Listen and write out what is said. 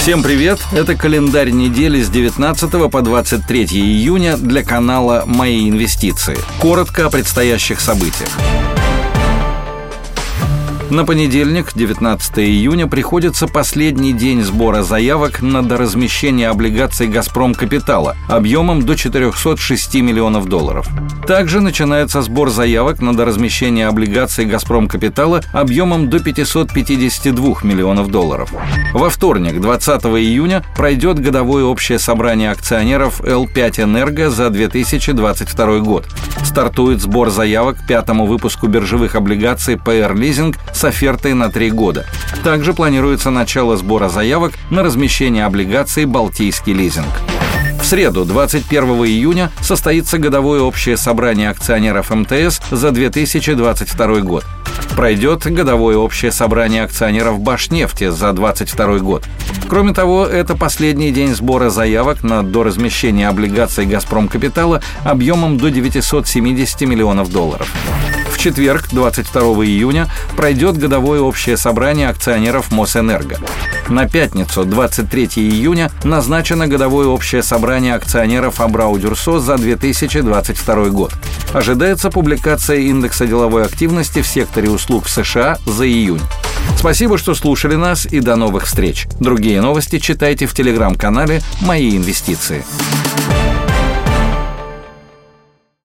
Всем привет! Это календарь недели с 19 по 23 июня для канала «Мои инвестиции». Коротко о предстоящих событиях. На понедельник, 19 июня, приходится последний день сбора заявок на доразмещение облигаций «Газпром Капитала» объемом до 406 миллионов долларов. Также начинается сбор заявок на доразмещение облигаций «Газпром Капитала» объемом до 552 миллионов долларов. Во вторник, 20 июня, пройдет годовое общее собрание акционеров Л5 «Энерго» за 2022 год. Стартует сбор заявок к пятому выпуску биржевых облигаций «ПР Лизинг» с офертой на три года. Также планируется начало сбора заявок на размещение облигаций «Балтийский лизинг». Среду, 21 июня, состоится годовое общее собрание акционеров МТС за 2022 год. Пройдет годовое общее собрание акционеров Башнефти за 2022 год. Кроме того, это последний день сбора заявок на доразмещение облигаций «Газпром Капитала» объемом до 970 миллионов долларов четверг, 22 июня, пройдет годовое общее собрание акционеров Мосэнерго. На пятницу, 23 июня, назначено годовое общее собрание акционеров Абрау-Дюрсо за 2022 год. Ожидается публикация индекса деловой активности в секторе услуг в США за июнь. Спасибо, что слушали нас и до новых встреч. Другие новости читайте в телеграм-канале «Мои инвестиции».